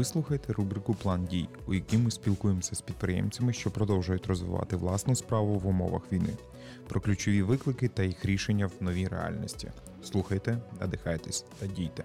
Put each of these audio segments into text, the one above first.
Ви слухаєте рубрику План дій, у якій ми спілкуємося з підприємцями, що продовжують розвивати власну справу в умовах війни, про ключові виклики та їх рішення в новій реальності. Слухайте, надихайтесь та дійте.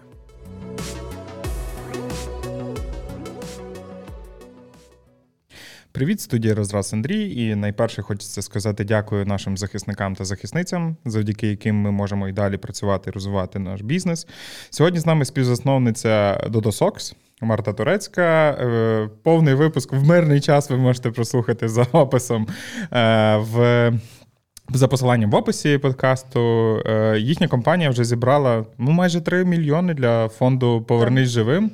Привіт, студія Розраз Андрій. І найперше хочеться сказати дякую нашим захисникам та захисницям, завдяки яким ми можемо і далі працювати розвивати наш бізнес. Сьогодні з нами співзасновниця Додосокс. Марта Турецька. Е, повний випуск в мирний час ви можете прослухати за описом е, в. За посиланням в описі подкасту е, їхня компанія вже зібрала ну майже 3 мільйони для фонду Повернись живим.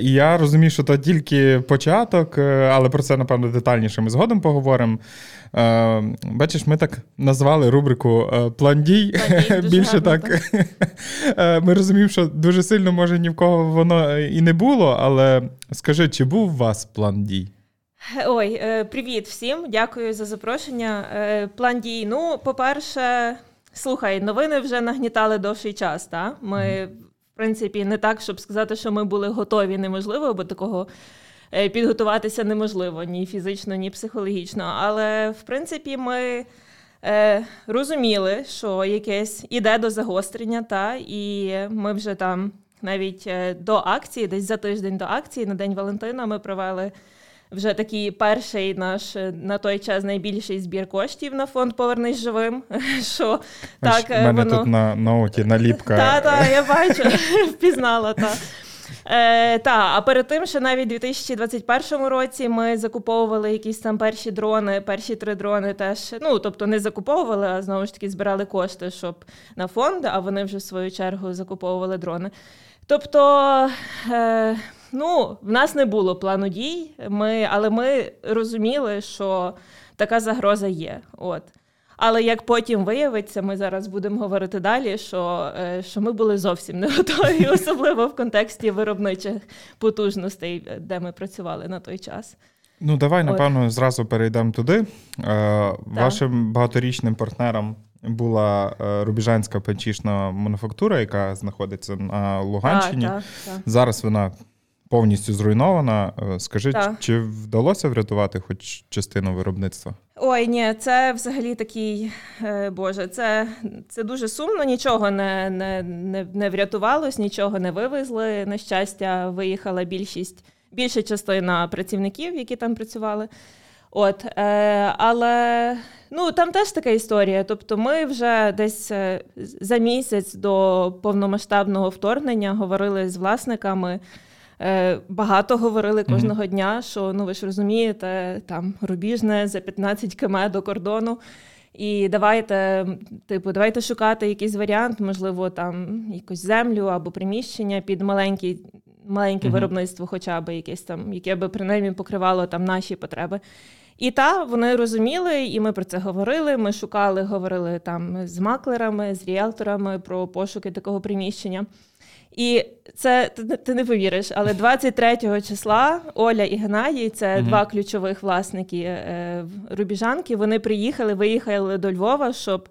І я розумію, що це тільки початок, але про це, напевно, детальніше ми згодом поговоримо. Е, бачиш, ми так назвали рубрику е, План дій. Більше так. Е, ми розуміємо, що дуже сильно, може, ні в кого воно і не було, але скажи, чи був у вас план дій? Ой, привіт всім, дякую за запрошення. План дій. Ну, по-перше, слухай, новини вже нагнітали довший час. Та? Ми, в принципі, не так, щоб сказати, що ми були готові, неможливо, бо такого Е, підготуватися неможливо ні фізично, ні психологічно. Але в принципі ми е, розуміли, що якесь іде до загострення, та і ми вже там навіть е, до акції, десь за тиждень до акції, на День Валентина, ми провели. Вже такий перший наш е, на той час найбільший збір коштів на фонд Повернись живим. Що так У мене воно... тут на ноуті наліпка. Так, так, я бачу, впізнала. Та. Е, Та, а перед тим, що навіть у 2021 році ми закуповували якісь там перші дрони, перші три дрони теж. Ну тобто не закуповували, а знову ж таки збирали кошти, щоб на фонд, а вони вже в свою чергу закуповували дрони. Тобто, е, ну, в нас не було плану дій, ми, але ми розуміли, що така загроза є. От. Але як потім виявиться, ми зараз будемо говорити далі, що е, що ми були зовсім не готові, особливо в контексті виробничих потужностей, де ми працювали на той час. Ну, давай, напевно, зразу перейдемо туди. Е, вашим багаторічним партнером була е, Рубіжанська печішна мануфактура, яка знаходиться на Луганщині. Так, так, так. Зараз вона повністю зруйнована. Е, скажи, так. чи вдалося врятувати хоч частину виробництва? Ой, ні, це взагалі такий, е, Боже, це це дуже сумно. Нічого не не, не, не врятувалось, нічого не вивезли. На щастя, виїхала більшість, більша частина працівників, які там працювали. От, е, Але ну, там теж така історія. Тобто, ми вже десь е, за місяць до повномасштабного вторгнення говорили з власниками. Е, багато говорили кожного mm-hmm. дня, що ну ви ж розумієте, там рубіжне за 15 км до кордону. І давайте, типу, давайте шукати якийсь варіант, можливо, там якусь землю або приміщення під маленькі, маленьке mm-hmm. виробництво, хоча б якесь там, яке би принаймні покривало там наші потреби. І та вони розуміли, і ми про це говорили. Ми шукали, говорили там з маклерами, з ріелторами про пошуки такого приміщення. І це ти, ти не повіриш, але 23 числа Оля і Геннадій, це mm два ключових власники е, Рубіжанки. Вони приїхали, виїхали до Львова, щоб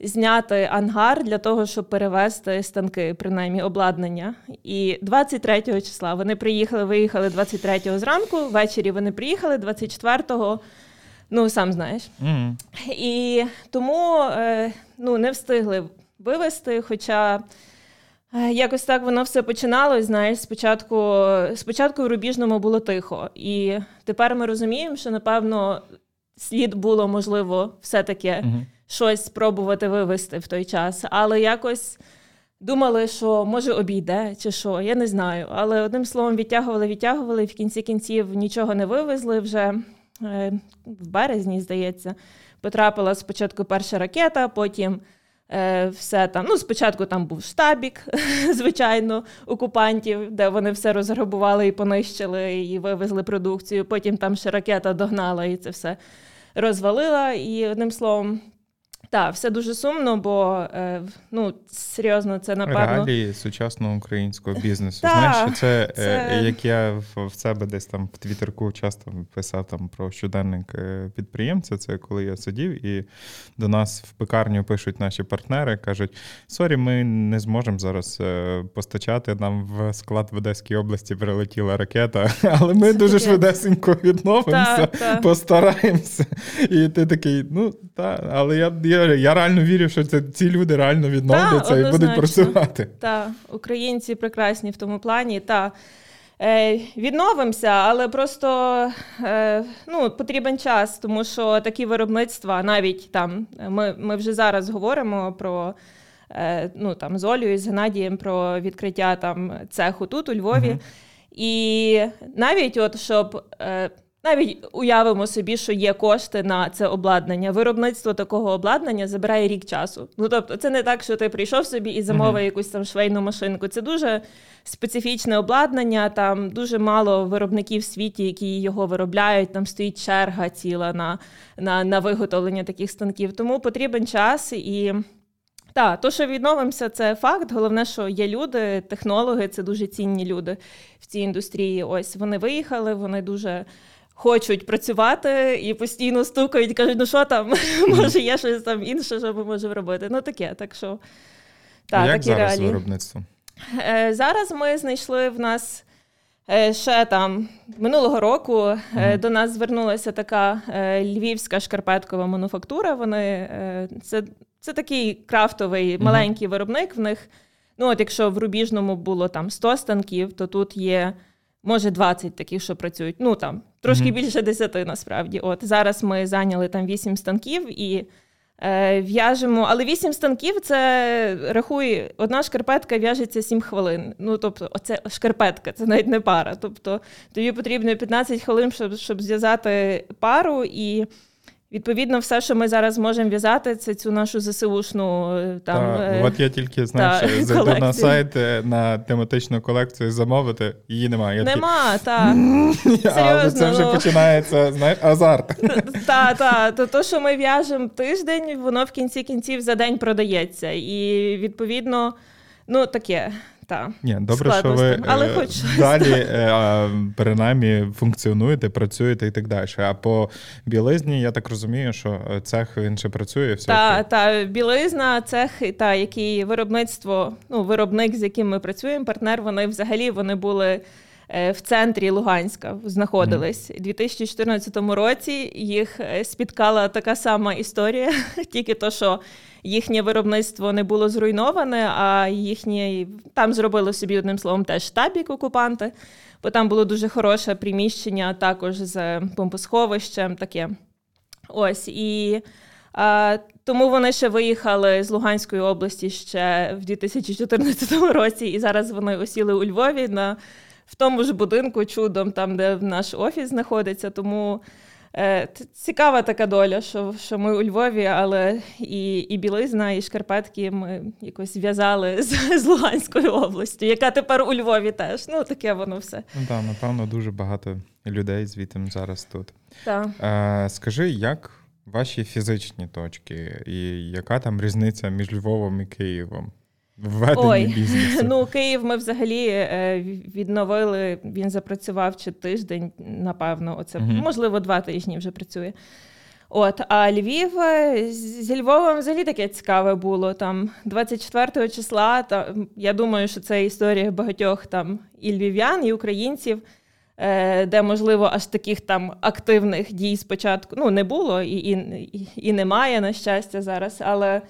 зняти ангар для того, щоб перевезти станки, принаймні обладнання. І 23 числа вони приїхали, виїхали 23-го зранку. Ввечері вони приїхали 24-го, Ну сам знаєш. mm І тому е, ну не встигли вивезти, хоча. Е, якось так воно все починалось. Знаєш, спочатку спочатку в рубіжному було тихо, і тепер ми розуміємо, що напевно слід було можливо все-таки uh щось спробувати вивести в той час, але якось думали, що може обійде чи що, я не знаю. Але одним словом відтягували, відтягували, в кінці кінців нічого не вивезли вже е, в березні, здається. Потрапила спочатку перша ракета, потім. Е, все там. Ну, спочатку там був штабік, звичайно, окупантів, де вони все розграбували і понищили, і вивезли продукцію. Потім там ще ракета догнала і це все розвалила. І одним словом, Так, все дуже сумно, бо е, ну серйозно, це напевно реалії сучасного українського бізнесу. Та, Знаєш, це, е, це як я в себе десь там в Твіттерку часто писав там про щоденник е, підприємця. Це коли я сидів, і до нас в пекарню пишуть наші партнери, кажуть: sorry, ми не зможемо зараз постачати. Нам в склад в Одеській області прилетіла ракета, але ми це дуже таке. швидесенько відновимося, та, та. постараємося. І ти такий, ну так, але я. я я реально вірю, що це ці люди реально відновляться і будуть працювати. Так, українці прекрасні в тому плані. Та е, відновимося, але просто е, ну, потрібен час, тому що такі виробництва, навіть там ми, ми вже зараз говоримо про. Е, ну там з Олею, з Геннадієм про відкриття там цеху тут у Львові. uh І навіть, от щоб е, навіть уявимо собі, що є кошти на це обладнання. Виробництво такого обладнання забирає рік часу. Ну тобто, це не так, що ти прийшов собі і замовив mm-hmm. якусь там швейну машинку. Це дуже специфічне обладнання. Там дуже мало виробників в світі, які його виробляють. Там стоїть черга ціла на, на, на виготовлення таких станків. Тому потрібен час і. Так, то, що відновимося, це факт. Головне, що є люди, технологи це дуже цінні люди в цій індустрії. Ось вони виїхали, вони дуже хочуть працювати і постійно стукають, кажуть, ну що там, може, є щось там інше, що ми можемо робити. Ну таке, так що так, як такі зараз реалії. виробництво? Е, зараз ми знайшли в нас. Е, ще там минулого року mm-hmm. до нас звернулася така львівська шкарпеткова мануфактура. Вони це це такий крафтовий маленький mm-hmm. виробник. В них, ну от якщо в Рубіжному було там 100 станків, то тут є може 20 таких, що працюють. Ну там трошки mm-hmm. більше 10 насправді. От зараз ми зайняли там 8 станків і е, в'яжемо. Але 8 станків це рахуй, одна шкарпетка в'яжеться 7 хвилин. Ну тобто, оце шкарпетка, це навіть не пара. Тобто тобі потрібно 15 хвилин, щоб, щоб зв'язати пару і. Відповідно, все, що ми зараз можемо в'язати, це цю нашу ЗСУшну е, там. Та, е, от я тільки знаєш, та, зайду на сайт е, на тематичну колекцію замовити, її немає. Нема, так. Але це вже ну... починається знаєш, азарт. Так, так. То, то, що ми в'яжемо тиждень, воно в кінці кінців за день продається. І відповідно, ну таке. Та, Ні, добре, що ви але е, хоч далі е, принаймні функціонуєте, працюєте і так далі. А по білизні, я так розумію, що цех він ще працює. Все та, та білизна, цех, та який виробництво, ну виробник, з яким ми працюємо, партнер, вони взагалі вони були. Е, в центрі Луганська знаходились у 2014 році. Їх спіткала така сама історія, тільки то, що їхнє виробництво не було зруйноване, а їхнє там зробили собі одним словом теж штабік окупанти, бо там було дуже хороше приміщення також з помпосховищем. таке. Ось і. А, Тому вони ще виїхали з Луганської області ще в 2014 році, і зараз вони осіли у Львові на в тому ж будинку чудом, там де наш офіс знаходиться. Тому Е, цікава така доля, що що ми у Львові, але і і білизна, і шкарпетки ми якось зв'язали з, з Луганською областю, яка тепер у Львові теж. Ну таке воно все. Ну так, напевно, дуже багато людей звідти зараз тут. Так. Е, Скажи, як ваші фізичні точки, і яка там різниця між Львовом і Києвом? Введення Ой, бізнесу. ну Київ ми взагалі е, відновили. Він запрацював чи тиждень, напевно. Оце угу. можливо два тижні вже працює. От, а Львів е, зі Львовом взагалі таке цікаве було. Там 24 числа. Та я думаю, що це історія багатьох там і львів'ян, і українців, е, де можливо аж таких там активних дій спочатку ну не було і, і, і немає на щастя зараз. Але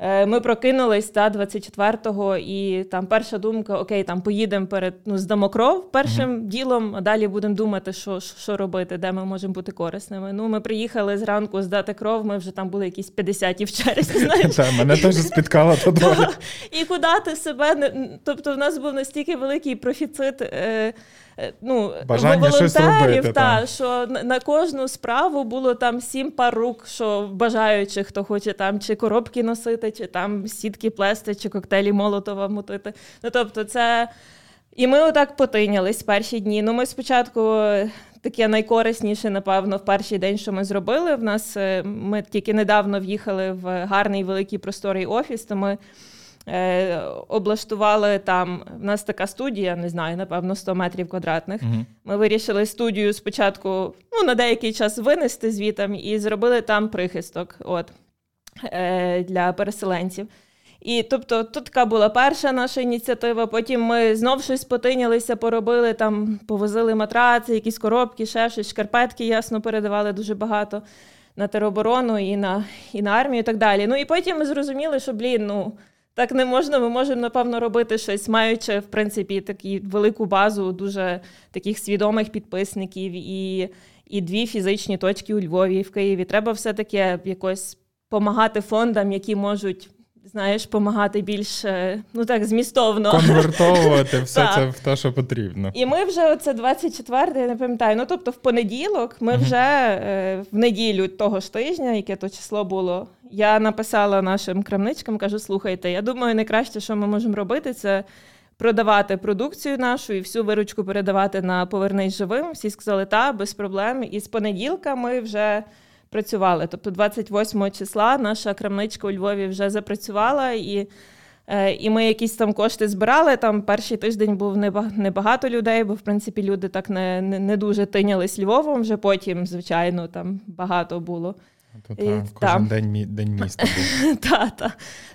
ми прокинулись та 24-го, і там перша думка: окей, там поїдемо перед ну, здамо кров першим mm-hmm. ділом, а далі будемо думати, що що робити, де ми можемо бути корисними. Ну, ми приїхали зранку здати кров. Ми вже там були якісь 50 в черзі. знаєш. Мене теж спіткала та доля. І куди ти себе тобто, в нас був настільки великий профіцит. Е, Е, ну, Бажання волонтерів, та, що на кожну справу було там сім пар рук, що бажаючих, хто хоче там чи коробки носити, чи там сітки плести, чи коктейлі Молотова мутити. Ну тобто, це. І ми отак потинялись перші дні. Ну, ми спочатку таке найкорисніше, напевно, в перший день, що ми зробили. В нас е, ми тільки недавно в'їхали в гарний великий просторий офіс, то ми е, облаштували там. В нас така студія, не знаю, напевно, 100 метрів квадратних. Угу. Ми вирішили студію спочатку ну, на деякий час винести звітом і зробили там прихисток от, е, для переселенців. І тобто, тут така була перша наша ініціатива. Потім ми знов щось потинялися, поробили там, повозили матраци, якісь коробки, ще щось, шкарпетки, ясно, передавали дуже багато на тероборону і на і на армію, і так далі. Ну і потім ми зрозуміли, що блін, ну так не можна. Ми можемо напевно робити щось, маючи в принципі таку велику базу дуже таких свідомих підписників і, і дві фізичні точки у Львові і в Києві. Треба все таки якось. Помагати фондам, які можуть знаєш, допомагати більш ну так змістовно конвертовувати все це в те, що потрібно. І ми вже оце 24, я не пам'ятаю. Ну тобто, в понеділок, ми вже е, в неділю того ж тижня, яке то число було. Я написала нашим крамничкам, кажу: слухайте, я думаю, найкраще, що ми можемо робити, це. Продавати продукцію нашу і всю виручку передавати на повернись живим. Всі сказали, та без проблем. І з понеділка ми вже працювали. Тобто, 28 числа наша крамничка у Львові вже запрацювала і. Е, і ми якісь там кошти збирали. Там перший тиждень був небагато людей, бо в принципі люди так не не, не дуже тинялись Львовом. Вже потім, звичайно, там багато було. То, та, Кожен та. день день міста та, та.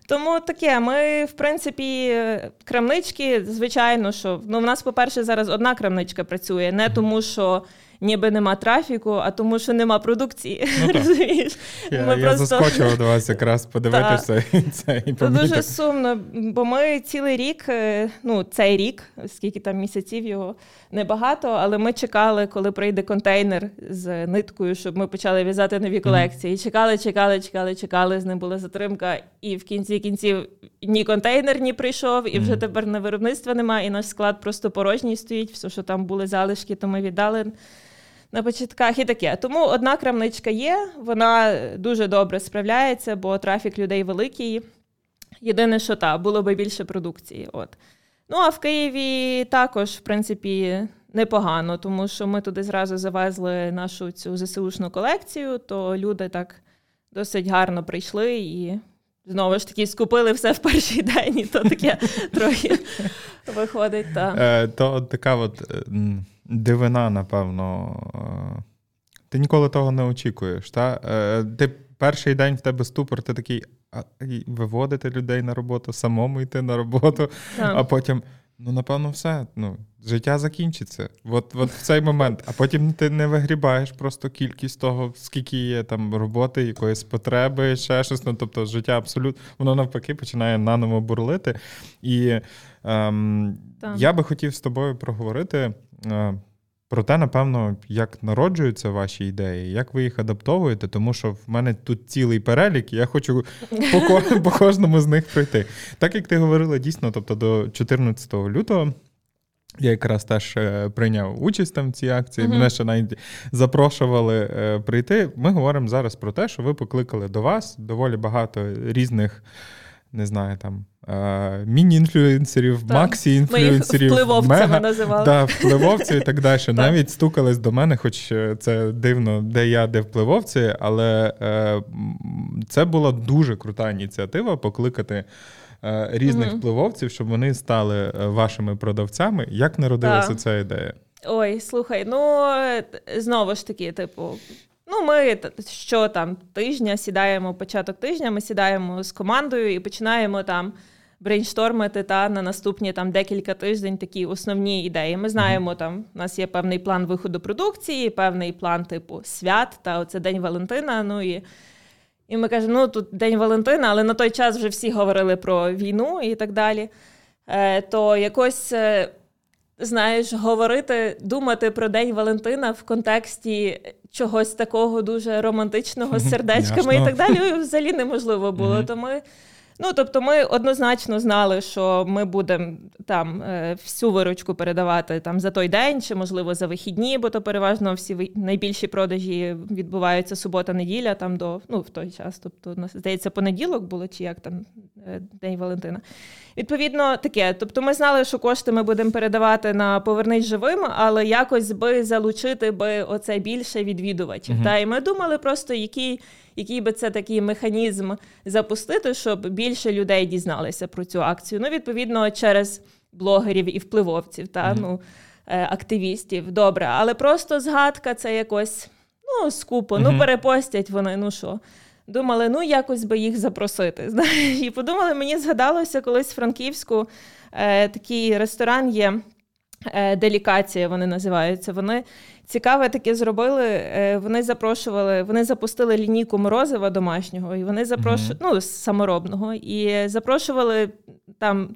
Тому таке, ми, в принципі, крамнички, звичайно, що ну, в нас, по-перше, зараз одна крамничка працює, не тому, що ніби нема трафіку, а тому, що нема продукції. Ну, розумієш? Я ми я просто... заскочила до вас якраз подивитися і це і Це дуже сумно, бо ми цілий рік, е, ну цей рік, скільки там місяців його небагато, але ми чекали, коли прийде контейнер з ниткою, щоб ми почали в'язати нові колекції. І чекали, чекали, чекали, чекали. З ним була затримка. І в кінці кінців ні контейнер ні прийшов, і вже тепер на виробництва немає. І наш склад просто порожній стоїть. Все, що там були залишки, то ми віддали на початках і таке. Тому одна крамничка є, вона дуже добре справляється, бо трафік людей великий. Єдине, що так, було би більше продукції. От. Ну, а в Києві також, в принципі, непогано, тому що ми туди зразу завезли нашу цю ЗСУшну колекцію, то люди так досить гарно прийшли і. Знову ж таки, скупили все в перший день, і то таке трохи виходить. Та. Е, то така от дивина, напевно. Е, ти ніколи того не очікуєш. Та? Е, ти перший день в тебе ступор, ти такий виводити людей на роботу, самому йти на роботу, так. а потім. Ну, напевно, все. Ну, Життя закінчиться. От от в цей момент. А потім ти не вигрібаєш просто кількість того, скільки є там роботи, якоїсь потреби, ще щось. Ну, Тобто життя абсолютно, воно навпаки починає наново бурлити. І ем, я би хотів з тобою проговорити Е, Проте, напевно, як народжуються ваші ідеї, як ви їх адаптовуєте, тому що в мене тут цілий перелік, і я хочу по, по кожному з них пройти. Так як ти говорила дійсно, тобто до 14 лютого. Я якраз теж е, прийняв участь там в цій акції, uh-huh. мене ще навіть запрошували е, прийти. Ми говоримо зараз про те, що ви покликали до вас доволі багато різних, не знаю, там міні-інфлюенсерів, максі-інфлюенсерів, впливовцями називали. Да, впливовці і так далі. Навіть стукались до мене, хоч е, це дивно, де я, де впливовці, але е, це була дуже крута ініціатива покликати. Е, різних mm-hmm. впливовців, щоб вони стали вашими продавцями. Як народилася ця ідея? Ой, слухай, ну знову ж таки, типу, Ну, ми що там тижня сідаємо початок тижня, ми сідаємо з командою і починаємо там брейнштормити та на наступні там декілька тиждень такі основні ідеї. Ми знаємо, там у нас є певний план виходу продукції, певний план типу свят, та оце День Валентина. Ну і і ми кажемо, ну тут День Валентина, але на той час вже всі говорили про війну і так далі. Е, То якось. Е, знаєш, говорити, думати про День Валентина в контексті чогось такого дуже романтичного з сердечками і так далі, взагалі неможливо було. То ми Ну, тобто, ми однозначно знали, що ми будемо там е, всю виручку передавати там за той день, чи можливо за вихідні, бо то переважно всі найбільші продажі відбуваються субота-неділя, там до ну в той час. Тобто, здається, понеділок було, чи як там День Валентина. Відповідно, таке. Тобто, ми знали, що кошти ми будемо передавати на повернись живим, але якось би залучити би оце більше відвідувачів. Uh-huh. Та і ми думали просто, який який би це такий механізм запустити, щоб більше людей дізналися про цю акцію. Ну, відповідно, через блогерів і впливовців, та mm-hmm. ну е, активістів. Добре, але просто згадка це якось ну скупо. Mm-hmm. Ну перепостять вони. Ну що. Думали, ну якось би їх запросити. І подумали, мені згадалося колись в Франківську е, такий ресторан є. Е, делікація вони називаються. Вони цікаве таке зробили. Е, вони запрошували, вони запустили лінійку морозива домашнього, і вони запрошували mm-hmm. ну, саморобного, і запрошували там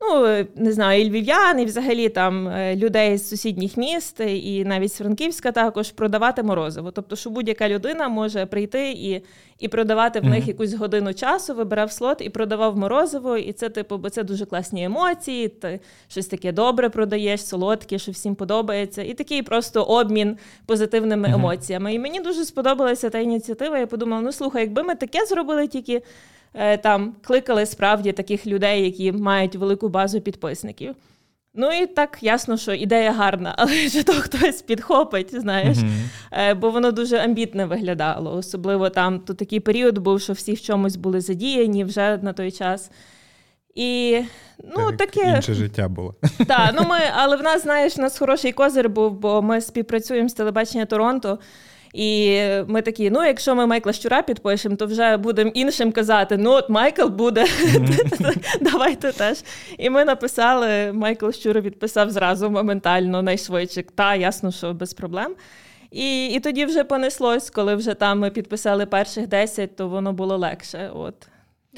ну не знаю, і львів'ян, і взагалі там е, людей з сусідніх міст, і навіть з Франківська також продавати морозиво. Тобто, що будь-яка людина може прийти і і продавати в mm-hmm. них якусь годину часу, вибирав слот і продавав морозиво. І це, типу, бо це дуже класні емоції. Ти щось таке добре продаєш, солодке, що всім подобається, і такий просто обмін позитивними mm-hmm. емоціями. І мені дуже сподобалася та ініціатива. Я подумала: ну слухай, якби ми таке зробили тільки. Е, там кликали справді таких людей, які мають велику базу підписників. Ну і так ясно, що ідея гарна, але чи то хтось підхопить, знаєш, mm-hmm. бо воно дуже амбітне виглядало. Особливо там то такий період був, що всі в чомусь були задіяні вже на той час. І ну, так, таке інше життя було. Так, ну ми, але в нас, знаєш, у нас хороший козир був, бо ми співпрацюємо з телебачення Торонто. І ми такі: ну, якщо ми Майкла Щура підпишемо, то вже будемо іншим казати: ну, от Майкл буде, давайте теж. І ми написали: Майкл Щура відписав зразу моментально, найшвидше. Та, ясно, що без проблем. І і тоді вже понеслось, коли вже там ми підписали перших 10, то воно було легше. От.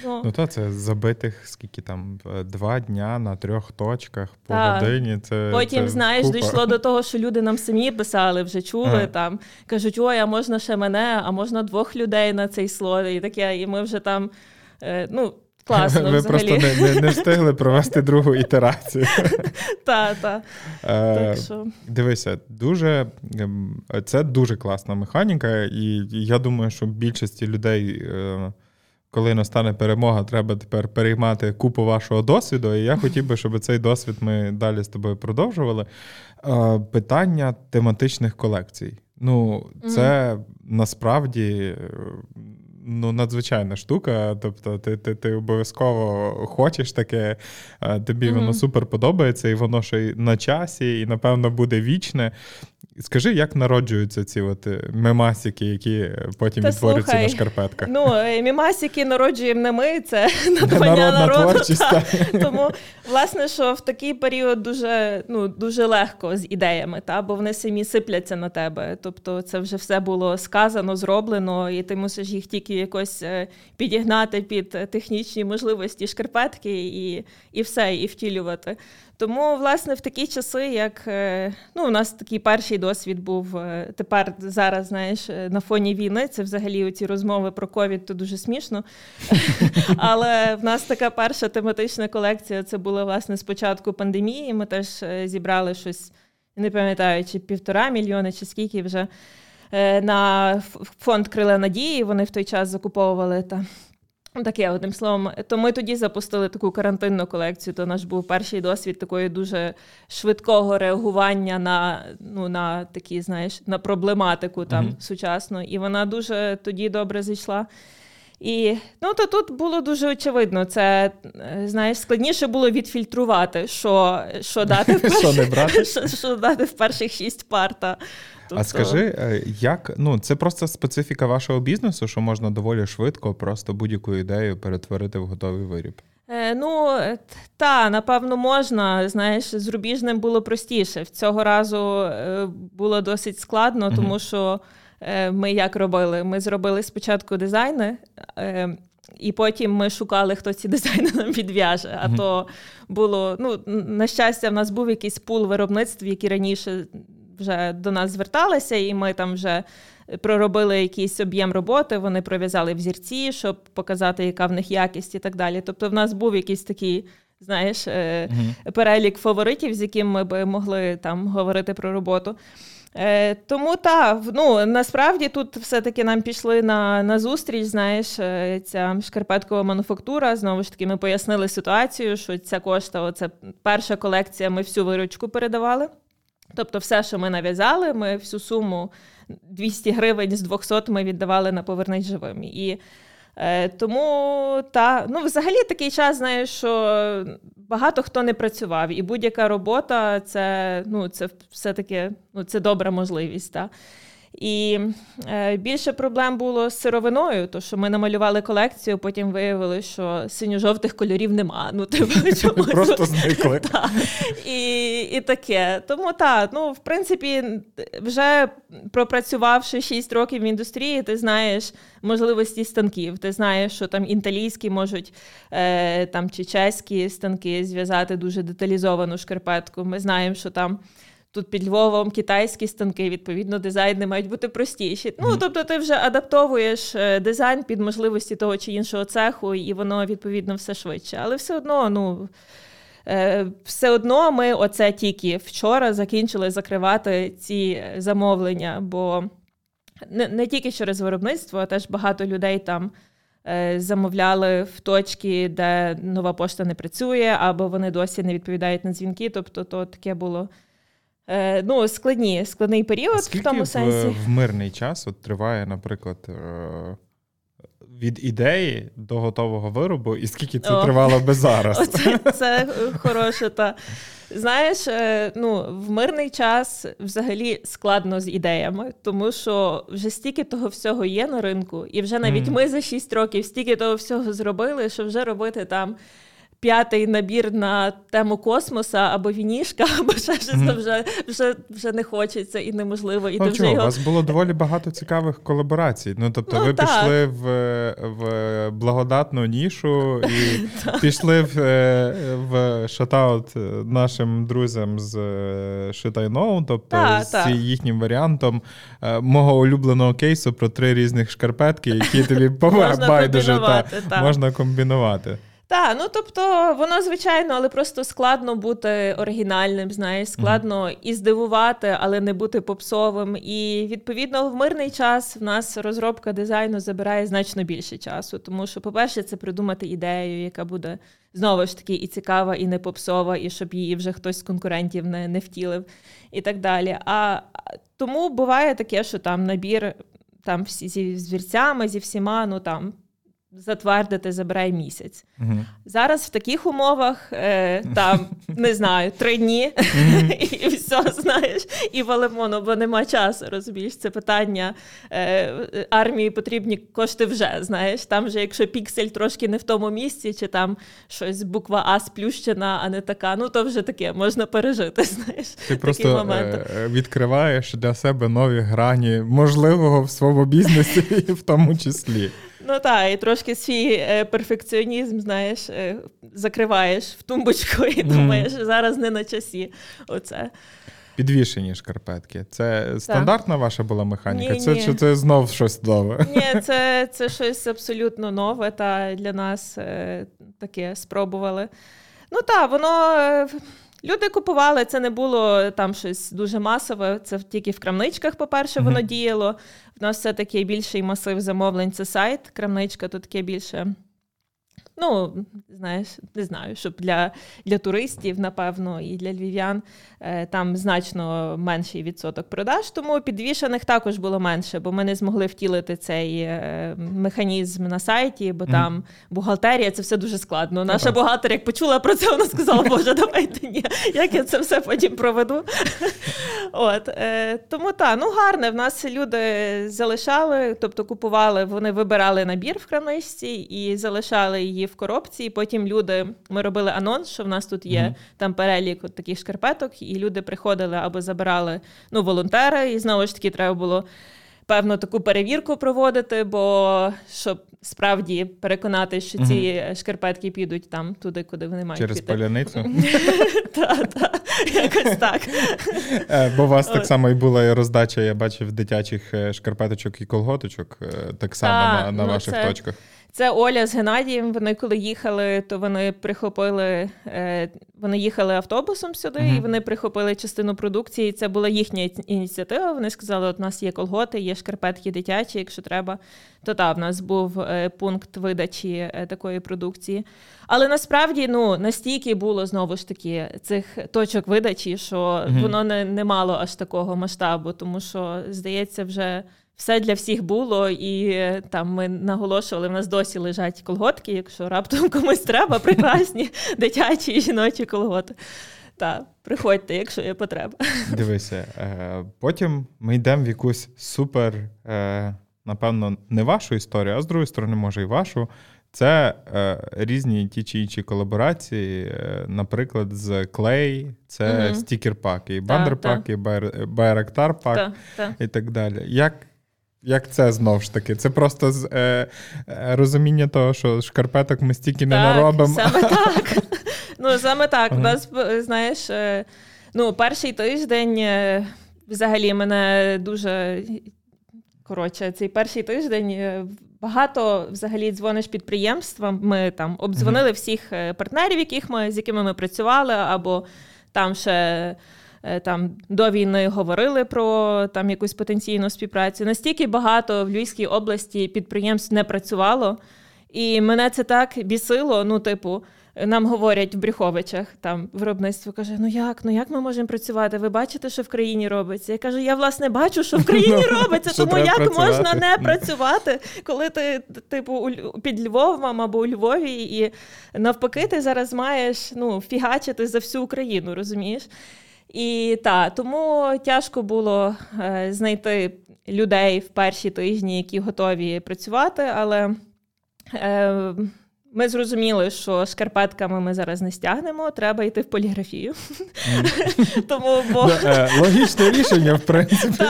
Ну, ну то це забитих скільки там два дня на трьох точках по так. годині. Це потім, це знаєш, купа. дійшло до того, що люди нам самі писали, вже чули ага. там. Кажуть, ой, а можна ще мене, а можна двох людей на цей слот. І таке, і ми вже там. Е, ну, Класно, Ви взагалі. просто не не, не встигли провести другу ітерацію. Так, так. Е, дивися, дуже ем, це дуже класна механіка, і я думаю, що більшості людей е, коли настане перемога, треба тепер переймати купу вашого досвіду. І я хотів би, щоб цей досвід ми далі з тобою продовжували. Питання тематичних колекцій. Ну, це mm-hmm. насправді ну, надзвичайна штука. Тобто, ти ти, ти обов'язково хочеш таке, тобі mm-hmm. воно супер подобається, і воно ще й на часі, і, напевно, буде вічне. Скажи, як народжуються ці от е, мемасики, які потім Та відтворюються слухай, на шкарпетках? Ну, е, мемасики народжуємо не ми, це надбання народу. Та. Тому, власне, що в такий період дуже ну, дуже легко з ідеями, та? бо вони самі сипляться на тебе. Тобто це вже все було сказано, зроблено, і ти мусиш їх тільки якось е, підігнати під технічні можливості шкарпетки і, і все, і втілювати. Тому, власне, в такі часи, як е, ну, у нас такий перший досвід був е, тепер зараз, знаєш, е, на фоні війни, це взагалі ці розмови про ковід, то дуже смішно. Але в нас така перша тематична колекція це була власне з початку пандемії. Ми теж зібрали щось, не пам'ятаю, чи півтора мільйони, чи скільки вже на фонд Крила Надії. Вони в той час закуповували та. Таке одним словом, то ми тоді запустили таку карантинну колекцію. То наш був перший досвід такої дуже швидкого реагування на ну на такі, знаєш, на проблематику там mm-hmm. сучасну. І вона дуже тоді добре зайшла. І ну то тут було дуже очевидно. Це знаєш, складніше було відфільтрувати, що що дати в перших, що не брати? Що, що дати в перших шість пар. Та, Тобто... А скажи, е, як ну це просто специфіка вашого бізнесу, що можна доволі швидко просто будь-яку ідею перетворити в готовий виріб? Е, ну та напевно можна. Знаєш, з рубіжним було простіше. В цього разу е, було досить складно, тому що е, ми як робили? Ми зробили спочатку дизайни. Е, і потім ми шукали, хто ці дизайни нам відв'яже. А mm-hmm. то було, ну, на щастя, в нас був якийсь пул виробництв, які раніше вже до нас зверталися, і ми там вже проробили якийсь об'єм роботи. Вони пров'язали взірці, щоб показати, яка в них якість і так далі. Тобто, в нас був якийсь такий. Знаєш, uh-huh. перелік фаворитів, з яким ми би могли там говорити про роботу. Е, Тому так, ну насправді тут все-таки нам пішли на на зустріч, знаєш, е, ця шкарпеткова мануфактура. Знову ж таки, ми пояснили ситуацію, що ця кошта, це перша колекція, ми всю виручку передавали. Тобто, все, що ми нав'язали, ми всю суму 200 гривень з 200 ми віддавали на повернись живим. І е, тому та ну, взагалі такий час, знаєш, що багато хто не працював, і будь-яка робота це ну, це все-таки ну, це добра можливість. Та. І е, більше проблем було з сировиною, то що ми намалювали колекцію, потім виявили, що синьо-жовтих кольорів нема. Ну, типу, чому Просто зникли. І і таке. Тому так, ну, в принципі, вже пропрацювавши 6 років в індустрії, ти знаєш можливості станків. Ти знаєш, що там італійські можуть е, там, чи чеські станки зв'язати дуже деталізовану шкарпетку. Ми знаємо, що там. Тут під Львовом китайські станки, відповідно, дизайни мають бути простіші. Ну, тобто, ти вже адаптовуєш е, дизайн під можливості того чи іншого цеху, і воно відповідно все швидше. Але все одно, ну. Е, все одно ми оце тільки вчора закінчили закривати ці замовлення, бо не не тільки через виробництво, а теж багато людей там е, замовляли в точки, де нова пошта не працює, або вони досі не відповідають на дзвінки. Тобто, то таке було Е, ну, складні, складний період Скільки в тому сенсі. В, в мирний час от триває, наприклад, е, від ідеї до готового виробу, і скільки це О. тривало би зараз? Оце, Це хороше. Та. Знаєш, е, ну, в мирний час взагалі складно з ідеями, тому що вже стільки того всього є на ринку, і вже навіть mm. ми за 6 років стільки того всього зробили, що вже робити там п'ятий набір на тему космоса або вінішка, або ще щось mm-hmm. вже вже, вже не хочеться і неможливо. І ну, ти чого? вже його... У вас було доволі багато цікавих колаборацій. Ну тобто, ну, ви так. пішли в в благодатну нішу і пішли в в шатаут нашим друзям з Шитайноу, тобто так, з так. їхнім варіантом е, мого улюбленого кейсу про три різних шкарпетки, які тобі байдуже та можна комбінувати. Так, ну тобто воно звичайно, але просто складно бути оригінальним, знаєш, складно mm-hmm. і здивувати, але не бути попсовим. І відповідно в мирний час в нас розробка дизайну забирає значно більше часу. Тому що, по-перше, це придумати ідею, яка буде знову ж таки і цікава, і не попсова, і щоб її вже хтось з конкурентів не не втілив, і так далі. А тому буває таке, що там набір там всі зі звірцями, зі всіма, ну там затвердити забирає місяць. Угу. Зараз в таких умовах е, там не знаю, три дні і все знаєш, і валимо, бо нема часу. Розумієш, це питання е, армії потрібні кошти вже. Знаєш, там вже якщо піксель трошки не в тому місці, чи там щось буква А сплющена, а не така. Ну то вже таке можна пережити. Знаєш, ти просто моменти. Е, відкриваєш для себе нові грані можливого в своєму бізнесі, в тому числі. Ну так, і трошки свій е, перфекціонізм, знаєш, е, закриваєш в тумбочку і думаєш, зараз не на часі. Оце. Підвішені шкарпетки. Це стандартна ваша була механіка? Ні, це ні. чи це знов щось нове? Ні, це це щось абсолютно нове, та для нас е, таке спробували. Ну так, воно. Люди купували, це не було там щось дуже масове. Це тільки в крамничках, по-перше, воно mm-hmm. діяло. В нас все таки більший масив замовлень це сайт. Крамничка тут таке більше. Ну, знаєш, не знаю, щоб для для туристів, напевно, і для львів'ян е, там значно менший відсоток продаж, тому підвішаних також було менше, бо ми не змогли втілити цей е, механізм на сайті, бо mm. там бухгалтерія це все дуже складно. Наша бухгалтер, як почула про це, вона сказала, Боже, давайте ні, як я це все потім проведу. От, е, Тому так, ну гарне. В нас люди залишали, тобто купували, вони вибирали набір в крамничці і залишали її в коробці. І потім люди ми робили анонс, що в нас тут є mm-hmm. там перелік от таких шкарпеток, і люди приходили або забирали ну, волонтери, і знову ж таки треба було. Певно, таку перевірку проводити, бо щоб справді переконати, що ці mm шкарпетки підуть там туди, куди вони мають через піти. Так, так, якось так. Е, бо у вас так само і була роздача, я бачив дитячих е, шкарпеточок і колготочок, е, так само на на ну, ваших точках. Це Оля з Геннадієм. Вони коли їхали, то вони прихопили, е, вони їхали автобусом сюди, mm-hmm. і вони прихопили частину продукції. Це була їхня ініціатива. Вони сказали: от у нас є колготи, є шкарпетки дитячі, якщо треба. То та в нас був е, пункт видачі е, такої продукції. Але насправді ну настільки було знову ж таки цих точок видачі, що mm-hmm. воно не, не мало аж такого масштабу, тому що здається, вже все для всіх було, і там ми наголошували, в нас досі лежать колготки, якщо раптом комусь треба, прекрасні дитячі і жіночі колготи. Так, приходьте, якщо є потреба. Дивися, е, потім ми йдемо в якусь супер, е, напевно, не вашу історію, а з другої сторони, може, і вашу. Це е, різні ті чи інші колаборації, е, наприклад, з Clay, це mm стікер-паки, бандер-паки, байрактар-пак і так далі. Як як це знову ж таки? Це просто з, е, е, розуміння того, що шкарпеток ми стільки не наробимо. Саме так. Ну, саме так. У нас, знаєш, е, ну, перший тиждень е, взагалі мене дуже коротше, цей перший тиждень. Е, багато взагалі дзвониш підприємствам. Ми там обдзвонили всіх партнерів, яких ми, з якими ми працювали, або там ще Е, там до війни говорили про там якусь потенційну співпрацю. Настільки багато в Львівській області підприємств не працювало, і мене це так бісило. Ну, типу. Нам говорять в Брюховичах, там виробництво каже: Ну як, ну як ми можемо працювати? Ви бачите, що в країні робиться? Я кажу, я власне бачу, що в країні ну, робиться, тому як можна не працювати, коли ти, типу, під Львовом або у Львові, і навпаки, ти зараз маєш ну, фігачити за всю Україну, розумієш? І так, тому тяжко було е, знайти людей в перші тижні, які готові працювати, але е, ми зрозуміли, що шкарпетками ми зараз не стягнемо, треба йти в поліграфію. Тому бо е, логічне рішення, в принципі.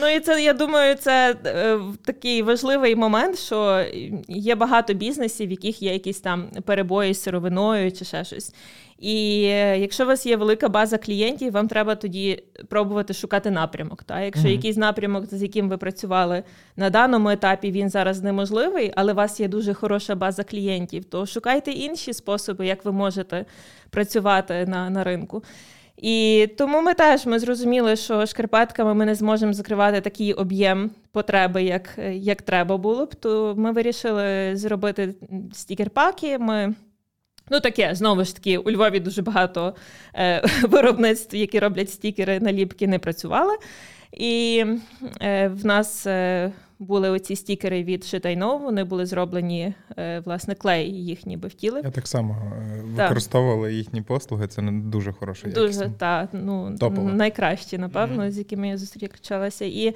Ну і це я думаю, це е, такий важливий момент, що є багато бізнесів, в яких є якісь там перебої з сировиною чи ще щось. І е, якщо у вас є велика база клієнтів, вам треба тоді пробувати шукати напрямок. Та? Якщо mm-hmm. якийсь напрямок, з яким ви працювали на даному етапі, він зараз неможливий, але у вас є дуже хороша база клієнтів, то шукайте інші способи, як ви можете працювати на, на ринку. І тому ми теж ми зрозуміли, що шкарпетками ми не зможемо закривати такий об'єм потреби, як як треба було б. То ми вирішили зробити стікер-паки. Ми Ну, таке, знову ж таки, у Львові дуже багато е, виробництв, які роблять стікери, наліпки, не працювали. І е, в нас е, були оці стікери від Шитайно, вони були зроблені, е, власне, клей їх ніби втілив. Я так само е, використовувала їхні послуги, це не дуже хороша. Дуже, так, ну, найкращі, напевно, mm-hmm. з якими я зустрічалася. І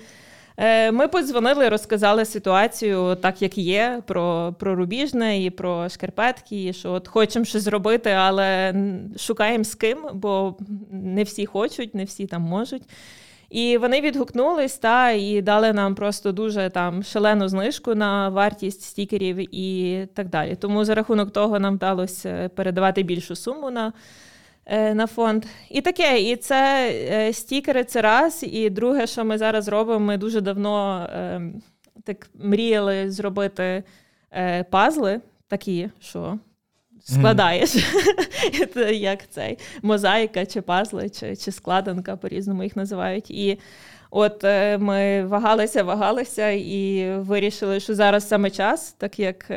ми подзвонили, розказали ситуацію, так як є, про про рубіжне і про шкарпетки, і що от хочемо щось зробити, але шукаємо з ким, бо не всі хочуть, не всі там можуть. І вони відгукнулись та і дали нам просто дуже там шалену знижку на вартість стікерів і так далі. Тому за рахунок того нам вдалося передавати більшу суму на. Е, на фонд. І таке, і це е, стікери це раз. І друге, що ми зараз робимо, ми дуже давно е, так мріяли зробити пазли такі, що складаєш, mm. як цей мозаїка, чи пазли, чи чи складанка, по-різному їх називають. І от ми вагалися, вагалися і вирішили, що зараз саме час, так як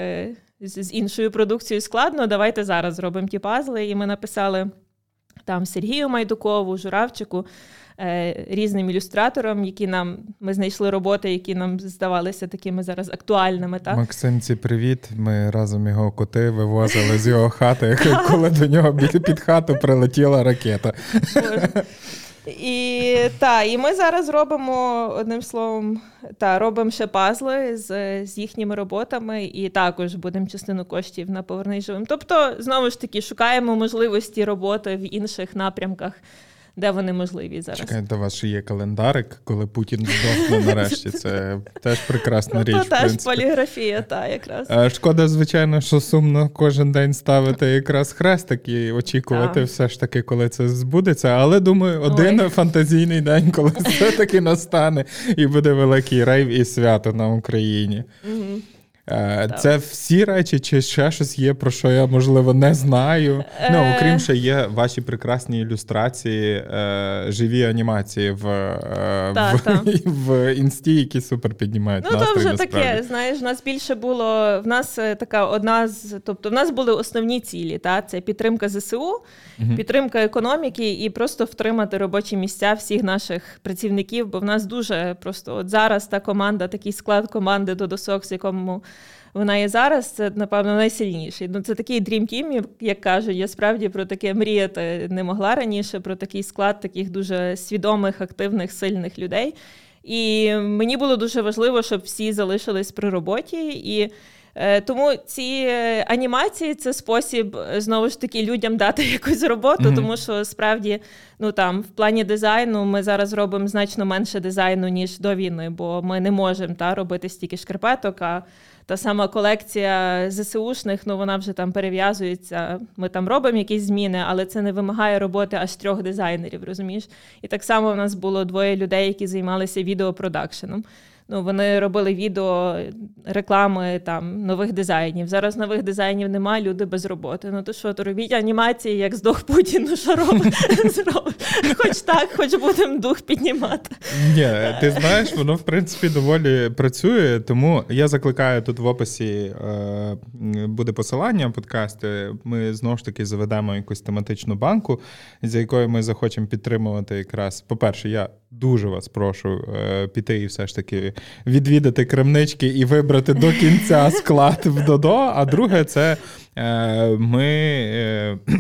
з іншою продукцією складно, давайте зараз зробимо ті пазли. І ми написали там Сергію Майдукову, Журавчику, е, різним ілюстраторам, які нам ми знайшли роботи, які нам здавалися такими зараз актуальними. Так? Максимці, привіт. Ми разом його коти вивозили з його хати, коли до нього під хату прилетіла ракета. І та, і ми зараз робимо одним словом, та робимо ще пазли з з їхніми роботами, і також будемо частину коштів на поверней живим. Тобто, знову ж таки, шукаємо можливості роботи в інших напрямках де вони можливі зараз. Чекайте, у вас ще є календарик, коли Путін здохне нарешті. Це теж прекрасна річ. Це теж поліграфія, та якраз. Шкода, звичайно, що сумно кожен день ставити якраз хрестик і очікувати все ж таки, коли це збудеться. Але думаю, один фантазійний день, коли все-таки настане, і буде великий рейв і свято на Україні. Угу. Е, це всі речі, чи ще щось є, про що я можливо не знаю. Ну е. окрім ще є ваші прекрасні ілюстрації, е, живі анімації в та, в, та. в інсті, які супер піднімають. Ну настрій, то вже насправді. таке. Знаєш, в нас більше було в нас така одна з, тобто в нас були основні цілі. Та це підтримка ЗСУ, угу. підтримка економіки і просто втримати робочі місця всіх наших працівників. Бо в нас дуже просто от зараз та команда, такий склад команди до досок, з якому вона є зараз, це, напевно, найсильніший. Ну, Це такий Dream Team, як кажуть. Я справді про таке мріяти не могла раніше, про такий склад таких дуже свідомих, активних, сильних людей. І мені було дуже важливо, щоб всі залишились при роботі. І е, тому ці анімації це спосіб знову ж таки людям дати якусь роботу, mm-hmm. тому що справді ну там в плані дизайну ми зараз робимо значно менше дизайну ніж до війни, бо ми не можемо та робити стільки шкарпеток. а та сама колекція ЗСУшних, ну вона вже там перев'язується. Ми там робимо якісь зміни, але це не вимагає роботи аж трьох дизайнерів, розумієш? І так само в нас було двоє людей, які займалися відеопродакшеном. Ну, Вони робили відео реклами там нових дизайнів. Зараз нових дизайнів немає, люди без роботи. Ну то що, то робіть анімації, як здох Путін, ну що робить? Хоч так, хоч будемо дух піднімати. Ні, ти знаєш, воно в принципі доволі працює, тому я закликаю тут в описі е, буде посилання подкасти. Ми знову ж таки заведемо якусь тематичну банку, за якою ми захочемо підтримувати якраз. По-перше, я дуже вас прошу е, піти і все ж таки відвідати крамнички і вибрати до кінця склад в Додо. А друге, це е, ми. Е,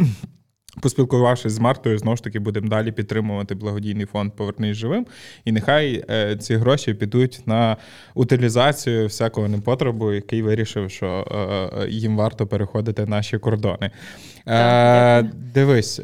поспілкувавшись з Мартою, знову ж таки будемо далі підтримувати благодійний фонд Повернись живим. І нехай е, ці гроші підуть на утилізацію всякого непотребу, який вирішив, що е, е їм варто переходити наші кордони. Е, Дивись.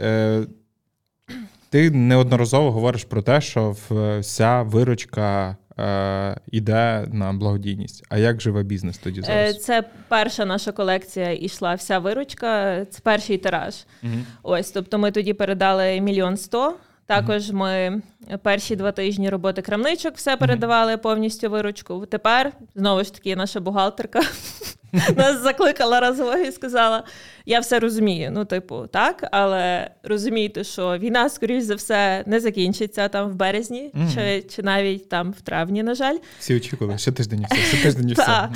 Е, ти неодноразово говориш про те, що вся виручка е, іде на благодійність. А як живе бізнес тоді е, зараз? Це перша наша колекція ішла вся виручка, це перший тираж. Угу. Ось, тобто ми тоді передали мільйон сто. Також ми перші два тижні роботи крамничок все передавали повністю виручку. Тепер знову ж таки наша бухгалтерка нас закликала разово і сказала: я все розумію. Ну, типу, так, але розумійте, що війна, скоріш за все, не закінчиться там в березні, чи чи навіть там в травні, на жаль. Всі очікували, ще тиждень і все, ще тиждень і все.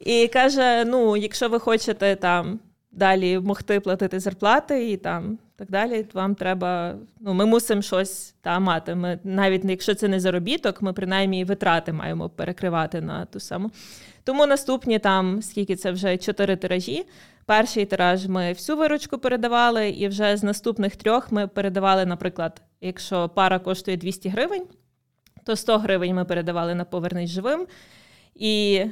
І каже: ну, якщо ви хочете там далі могти платити зарплати і там так далі, вам треба. Ну, ми мусимо щось та мати. Ми навіть якщо це не заробіток, ми принаймні витрати маємо перекривати на ту саму. Тому наступні там, скільки це вже чотири тиражі. Перший тираж ми всю виручку передавали, і вже з наступних трьох ми передавали, наприклад, якщо пара коштує 200 гривень, то 100 гривень ми передавали на повернись живим. І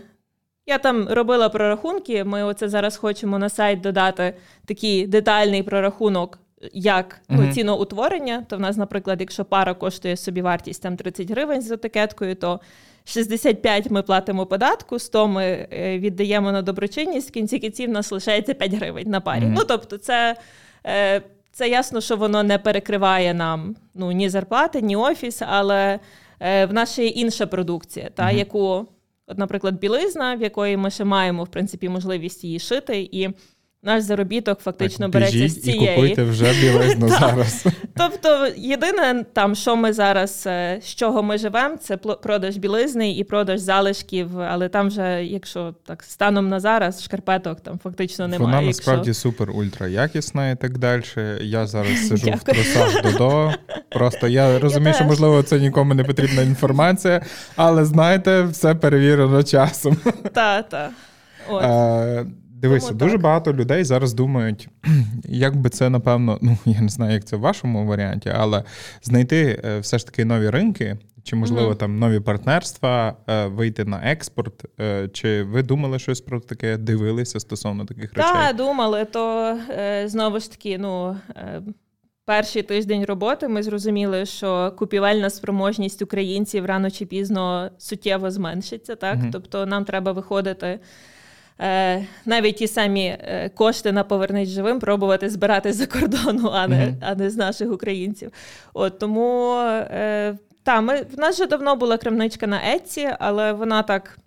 я там робила прорахунки. Ми оце зараз хочемо на сайт додати такий детальний прорахунок, як mm-hmm. ціноутворення. То в нас, наприклад, якщо пара коштує собі вартість там 30 гривень з етикеткою, то 65 ми платимо податку, 100 ми е, віддаємо на доброчинність, в кінці кінців нас лишається 5 гривень на парі. Mm-hmm. Ну тобто, це е, це ясно, що воно не перекриває нам ну, ні зарплати, ні офіс, але е, в нас ще є інша продукція, та, mm-hmm. яку, от, наприклад, білизна, в якої ми ще маємо в принципі можливість її шити. і наш заробіток фактично так, береться з цієї. і купуйте вже білизну зараз. Тобто, єдине, там, що ми зараз, е, з чого ми живемо, це продаж білизни і продаж залишків, але там вже, якщо так станом на зараз, шкарпеток там фактично немає. Вона насправді супер ультра якісна і так далі. Я зараз сижу в трусах додо. Просто я розумію, я що можливо це нікому не потрібна інформація, але знаєте, все перевірено часом. Так, так. Дивися, Тому дуже так. багато людей зараз думають, як би це напевно, ну я не знаю, як це в вашому варіанті, але знайти е, все ж таки нові ринки, чи можливо mm там нові партнерства, е, вийти на експорт. Е, чи ви думали щось про таке, дивилися стосовно таких речей? Так, думали, то знову ж таки, ну. Перший тиждень роботи ми зрозуміли, що купівельна спроможність українців рано чи пізно суттєво зменшиться. Так, mm тобто нам треба виходити навіть ті самі е, кошти на повернись живим пробувати збирати за кордону, а не mm-hmm. а не з наших українців. От Тому е, та, ми, в нас вже давно була крамничка на Етці, але вона так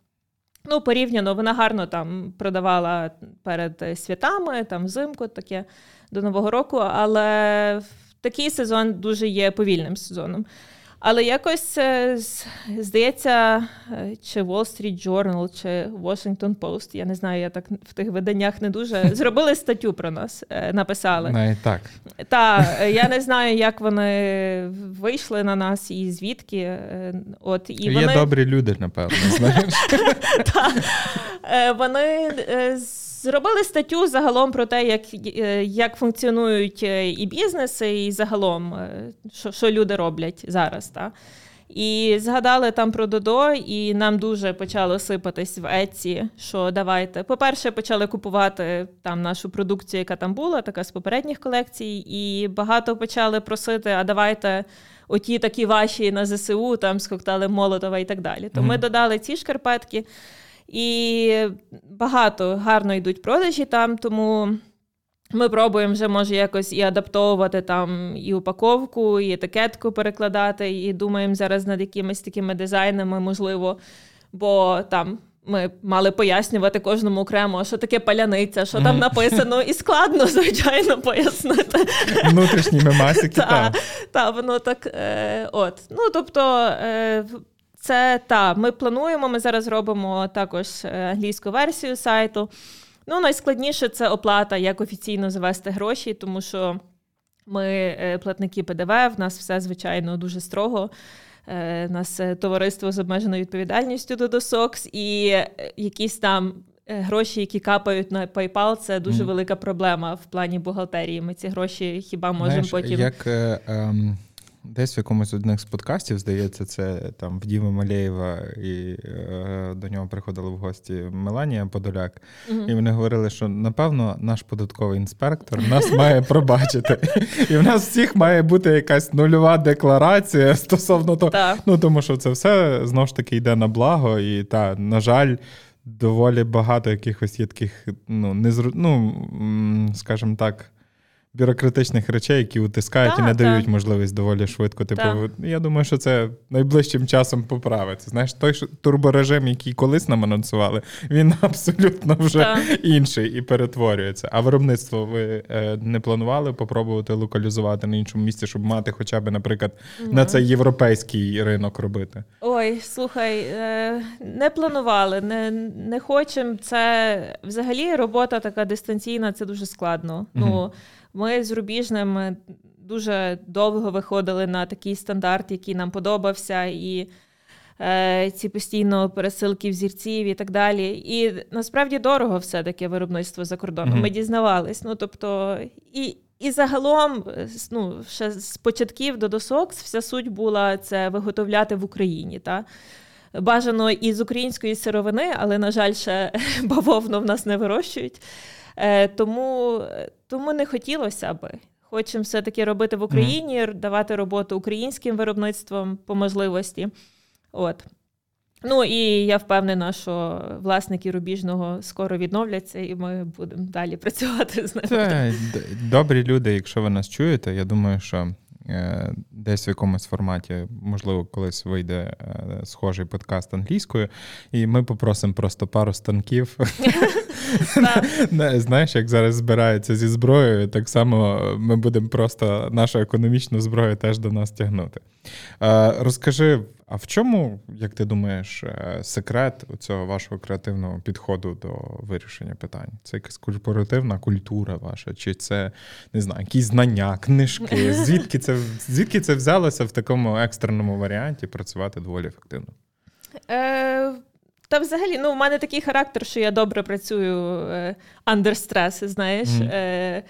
Ну, порівняно, вона гарно там продавала перед святами, там взимку таке до Нового року, але такий сезон дуже є повільним сезоном. Але якось е, здається, е, чи Wall Street Journal, чи Washington Post, я не знаю, я так в тих виданнях не дуже зробили статтю про нас, е, написали. Навіть так. Так, я не знаю, як вони вийшли на нас і звідки. От, і Є вони... добрі люди, напевно. знаєш. Вони Зробили статтю загалом про те, як е, як функціонують е, і бізнеси, і загалом, е, що що люди роблять зараз. Та? І згадали там про Додо, і нам дуже почало сипатись в Еці, що давайте. По-перше, почали купувати там нашу продукцію, яка там була, така з попередніх колекцій, і багато почали просити, а давайте оті такі ваші на ЗСУ, там з коктейлем Молотова і так далі. То mm-hmm. ми додали ці шкарпетки. І багато гарно йдуть продажі там, тому ми пробуємо вже може якось і адаптовувати там і упаковку, і етикетку перекладати, і думаємо зараз над якимись такими дизайнами, можливо, бо там. Ми мали пояснювати кожному окремо, що таке паляниця, що там написано, і складно, звичайно, пояснити. Внутрішні мемасики. Так, та, воно так. Е, от. Ну, тобто, е, це та, ми плануємо. Ми зараз робимо також е, англійську версію сайту. Ну, найскладніше це оплата, як офіційно завести гроші, тому що ми е, платники ПДВ, в нас все звичайно дуже строго. У е, нас товариство з обмеженою відповідальністю до досокс, і якісь там гроші, які капають на PayPal, це дуже mm. велика проблема в плані бухгалтерії. Ми ці гроші хіба можемо потім. Як е, е, Десь в якомусь одних з подкастів, здається, це там в Діми Малєєва, і е, до нього приходила в гості Меланія Подоляк. uh І вони говорили, що напевно наш податковий інспектор нас має пробачити. І в нас всіх має бути якась нульова декларація стосовно того. Ну тому що це все знову ж таки йде на благо, і та, на жаль. Доволі багато якихось є таких, ну, незру... ну, скажімо так, бюрократичних речей, які утискають так, і не дають можливість доволі швидко. Типу, так. я думаю, що це найближчим часом поправиться. Знаєш, той турборежим, який колись нам анонсували, він абсолютно вже так. інший і перетворюється. А виробництво ви е, не планували попробувати локалізувати на іншому місці, щоб мати, хоча б, наприклад, mm. на цей європейський ринок робити? Ой, слухай, е, не планували, не не хочемо. Це взагалі робота така дистанційна, це дуже складно. Mm. Ну ми з Рубіжним дуже довго виходили на такий стандарт, який нам подобався, і е, ці постійно пересилки взірців і так далі. І насправді дорого все таке виробництво за кордоном. Mm-hmm. Ми дізнавались. Ну тобто, і і загалом, ну, ще з початків до досокс, вся суть була це виготовляти в Україні. Та? Бажано із української сировини, але, на жаль, ще бавовну в нас не вирощують. Е, Тому тому не хотілося би. Хочемо все-таки робити в Україні, mm. давати роботу українським виробництвом по можливості. От. Ну і я впевнена, що власники рубіжного скоро відновляться, і ми будемо далі працювати з ними. Це добрі люди, якщо ви нас чуєте, я думаю, що Е, десь в якомусь форматі, можливо, колись вийде е, схожий подкаст англійською, і ми попросимо просто пару станків. Знаєш, як зараз збираються зі зброєю, так само ми будемо просто нашу економічну зброю теж до нас тягнути. Розкажи, а в чому, як ти думаєш, е, секрет цього вашого креативного підходу до вирішення питань? Це якась корпоративна культура ваша, чи це не знаю, якісь знання, книжки? Звідки це звідки це взялося в такому екстреному варіанті працювати доволі ефективно? Е, Та взагалі, ну, у мене такий характер, що я добре працюю е, under stress, знаєш. Mm. Е,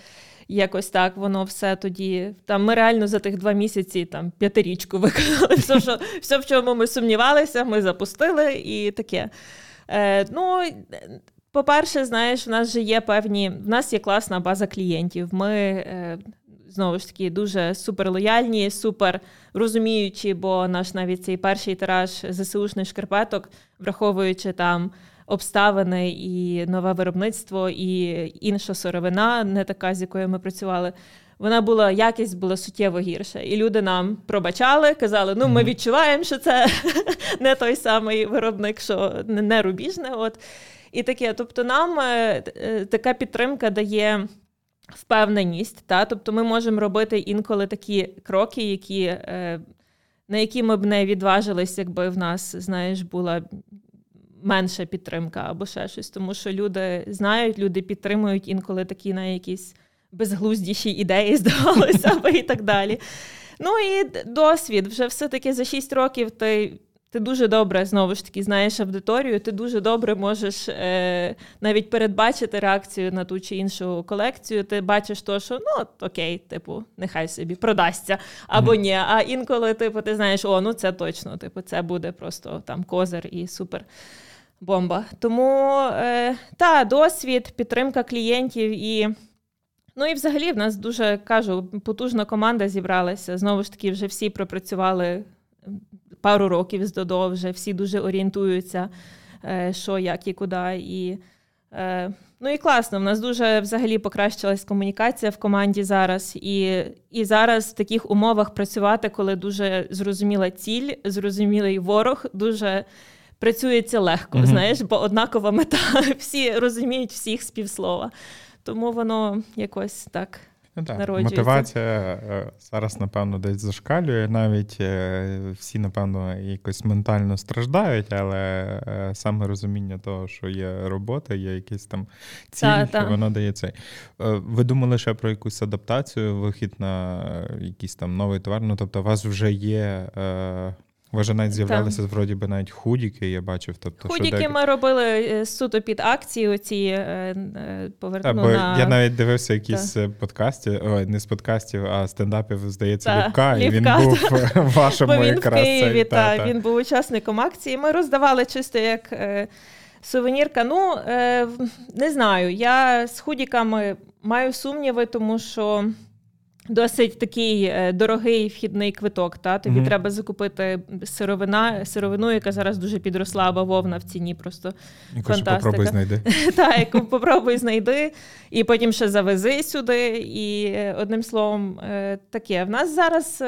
Якось так воно все тоді. Там Ми реально за тих два місяці там п'ятирічку виконали. Все, що, все, в чому ми сумнівалися, ми запустили і таке. Е, Ну, по-перше, знаєш, в нас же є певні, в нас є класна база клієнтів. Ми е, знову ж таки дуже супер лояльні, супер розуміючі, бо наш навіть цей перший тираж ЗСУшних шкарпеток, враховуючи там обставини і нове виробництво, і інша сировина, не така, з якою ми працювали. вона була якість була суттєво гірша. І люди нам пробачали, казали, ну ми відчуваємо, що це не той самий виробник, що не рубіжне. От. І таке. Тобто, нам е, е, така підтримка дає. Впевненість, та тобто ми можемо робити інколи такі кроки, які, е, на які ми б не відважились, якби в нас, знаєш, була менша підтримка або ще щось. Тому що люди знають, люди підтримують інколи такі на якісь безглуздіші ідеї, здавалося би, і так далі. Ну і досвід. Вже все-таки за 6 років ти ти дуже добре знову ж таки знаєш аудиторію, ти дуже добре можеш е, навіть передбачити реакцію на ту чи іншу колекцію. Ти бачиш то, що ну окей, типу, нехай собі продасться або mm-hmm. ні. А інколи, типу, ти знаєш, о, ну це точно, типу, це буде просто там козир і супер. Бомба. Тому е, та досвід, підтримка клієнтів і Ну і взагалі в нас дуже кажу, потужна команда зібралася. Знову ж таки, вже всі пропрацювали пару років з Додо, вже всі дуже орієнтуються, е, що, як і куди. І, е, Ну і класно, в нас дуже взагалі покращилась комунікація в команді зараз. І і зараз в таких умовах працювати, коли дуже зрозуміла ціль, зрозумілий ворог, дуже працюється легко, mm знаєш, бо однакова мета. Всі розуміють всіх співслова. Тому воно якось так. Ну, так. Мотивація е, зараз, напевно, десь зашкалює. Навіть е, всі, напевно, якось ментально страждають, але е, саме розуміння того, що є робота, є якісь там ціль, та, та. воно дає цей. Ви думали ще про якусь адаптацію, вихід на якийсь там новий товар? Ну, тобто, у вас вже є ви вже навіть з'являлися вроді би навіть худіки, я бачив. Тобто, Худіки що ми робили е, суто під акції. Оці е, е, поверну бо на... Я навіть дивився якісь Та. подкасти, ой, не з подкастів, а стендапів, здається, та. Ліпка, і він був вашому бо він якраз. в Києві, та, та, він був учасником акції. Ми роздавали чисто як сувенірка. Ну, не знаю. Я з худіками маю сумніви, тому що. Досить такий е, дорогий вхідний квиток. Та Тобі mm-hmm. треба закупити сировина, сировину, яка зараз дуже підросла, бавовна в ціні. Просто яку фантастика. Попробуй знайди. Так, яку попробуй знайди, і потім ще завези сюди. І е, одним словом, е, таке. В нас зараз.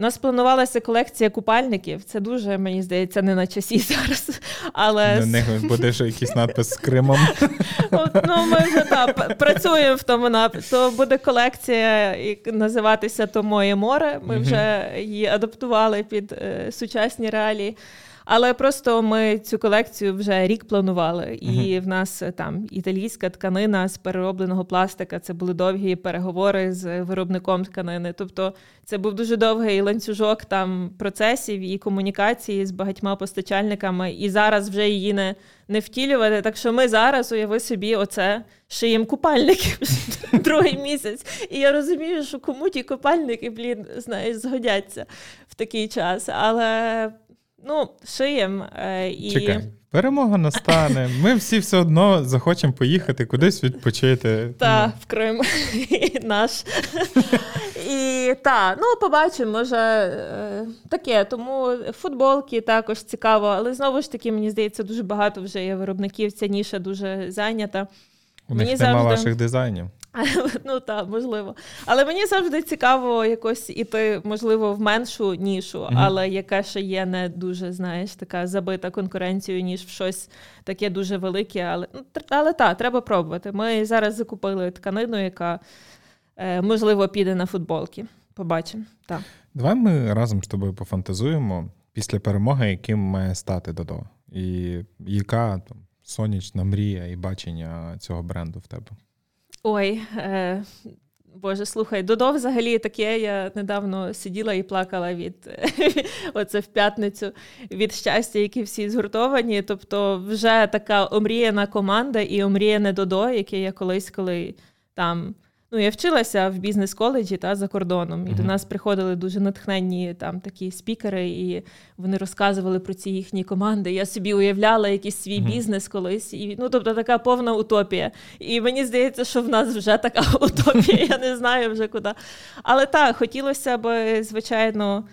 У нас планувалася колекція купальників. Це дуже, мені здається, не на часі зараз. Але... На них буде ще якийсь надпис з Кримом. Ну, Ми вже так, працюємо в тому напрямку. То буде колекція називатися То моє море. Ми вже її адаптували під е, сучасні реалії. Але просто ми цю колекцію вже рік планували, і uh-huh. в нас е, там італійська тканина з переробленого пластика. Це були довгі переговори з виробником тканини. Тобто це був дуже довгий ланцюжок там процесів і комунікації з багатьма постачальниками. І зараз вже її не не втілювати. Так що ми зараз уяви собі, оце шиєм купальників другий місяць. І я розумію, що кому ті купальники, блін, знаєш, згодяться в такий час. Але Ну, шиєм е, і. Чекай. Перемога настане. Ми всі все одно захочемо поїхати кудись відпочити. Так, ну. в Крим наш. І так, ну побачимо, може е, таке. Тому футболки також цікаво, але знову ж таки, мені здається, дуже багато вже є виробників. Ця ніша дуже зайнята. У них нема завжди... ваших дизайнів. Ну так, можливо. Але мені завжди цікаво якось іти, можливо, в меншу нішу, mm-hmm. але яка ще є не дуже, знаєш, така забита конкуренцією, ніж в щось таке дуже велике. Але ну, але так, треба пробувати. Ми зараз закупили тканину, яка е, можливо піде на футболки. Побачимо. Так. Давай ми разом з тобою пофантазуємо після перемоги, яким має стати Додо. І яка там сонячна мрія і бачення цього бренду в тебе? Ой, е, Боже, слухай, Додо взагалі таке. Я недавно сиділа і плакала від оце в п'ятницю від щастя, які всі згуртовані. Тобто, вже така омріяна команда і омріяне Додо, яке я колись коли там. Ну, я вчилася в бізнес-коледжі та за кордоном, і mm-hmm. до нас приходили дуже натхненні там такі спікери, і вони розказували про ці їхні команди. Я собі уявляла якийсь свій mm-hmm. бізнес колись. І ну, тобто така повна утопія. І мені здається, що в нас вже така утопія. Я не знаю вже куди. Але так, хотілося б, звичайно,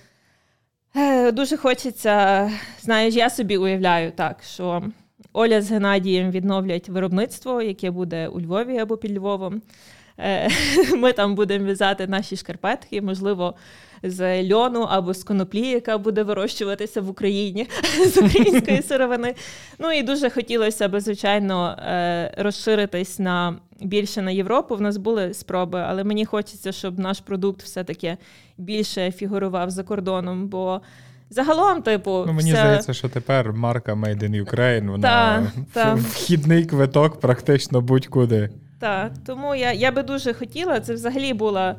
е, дуже хочеться. Знаєш, я собі уявляю так, що Оля з Геннадієм відновлять виробництво, яке буде у Львові або під Львовом. Е, ми там будемо в'язати наші шкарпетки, можливо, з льону або з коноплі, яка буде вирощуватися в Україні з української сировини. Ну і дуже хотілося б, звичайно, е, розширитись на більше на Європу. В нас були спроби, але мені хочеться, щоб наш продукт все-таки більше фігурував за кордоном. бо Загалом, типу, ну, мені все... здається, що тепер марка Made in Ukraine, вона та, та. вхідний квиток практично будь-куди. Так, тому я я би дуже хотіла. Це взагалі була.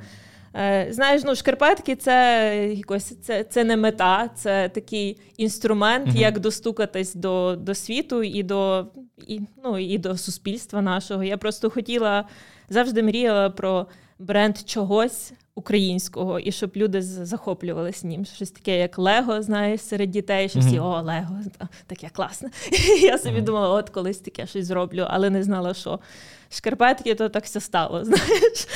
Е, знаєш, ну шкарпетки це якось це це не мета, це такий інструмент, uh як достукатись до до світу і до і, ну, і до суспільства нашого. Я просто хотіла завжди мріяла про бренд чогось українського, і щоб люди захоплювалися ним. Щось таке, як Лего, знаєш, серед дітей, що всі о, Лего, таке класне. Я собі думала, от колись таке щось зроблю, але не знала, що. Шкарпетки, то так все стало. знаєш.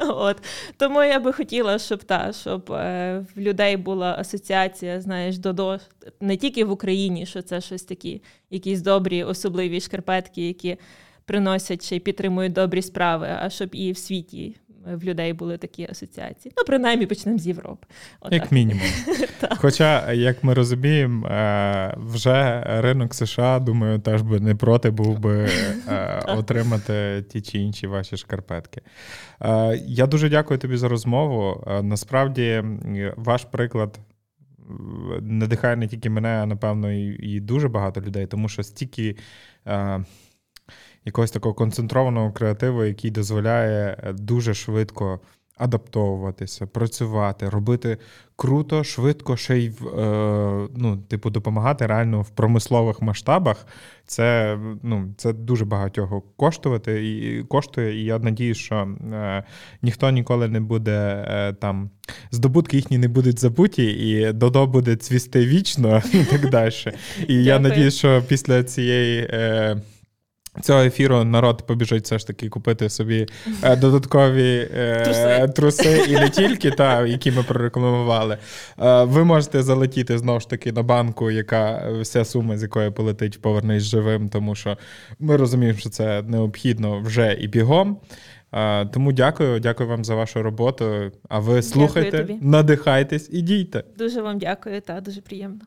От. Тому я би хотіла, щоб та, щоб е, в людей була асоціація, знаєш, додо не тільки в Україні, що це щось такі, якісь добрі, особливі шкарпетки, які приносять ще й підтримують добрі справи, а щоб і в світі в людей були такі асоціації. Ну, принаймні почнемо з Європи. Отак. Як мінімум. Хоча, як ми розуміємо, е, вже ринок США, думаю, теж би не проти був би е, отримати ті чи інші ваші шкарпетки. Е, я дуже дякую тобі за розмову. Насправді, ваш приклад. Надихає не тільки мене, а напевно, і дуже багато людей, тому що стільки якогось такого концентрованого креативу, який дозволяє е, дуже швидко адаптовуватися, працювати, робити круто, швидко, ще й е, ну, типу, допомагати реально в промислових масштабах. Це ну, це дуже багатього коштувати і коштує. І я надію, що е, ніхто ніколи не буде е, там, здобутки їхні не будуть забуті, і додо буде цвісти вічно і так далі. І я надію, що після цієї. Е, Цього ефіру народ побіжить все ж таки купити собі е, додаткові е, труси. труси і не тільки, та, які ми прорекламували. Е, ви можете залетіти знову ж таки на банку, яка вся сума, з якої полетить, повернись живим, тому що ми розуміємо, що це необхідно вже і бігом. Е, тому дякую, дякую вам за вашу роботу. А ви слухайте, надихайтесь і дійте. Дуже вам дякую, та дуже приємно.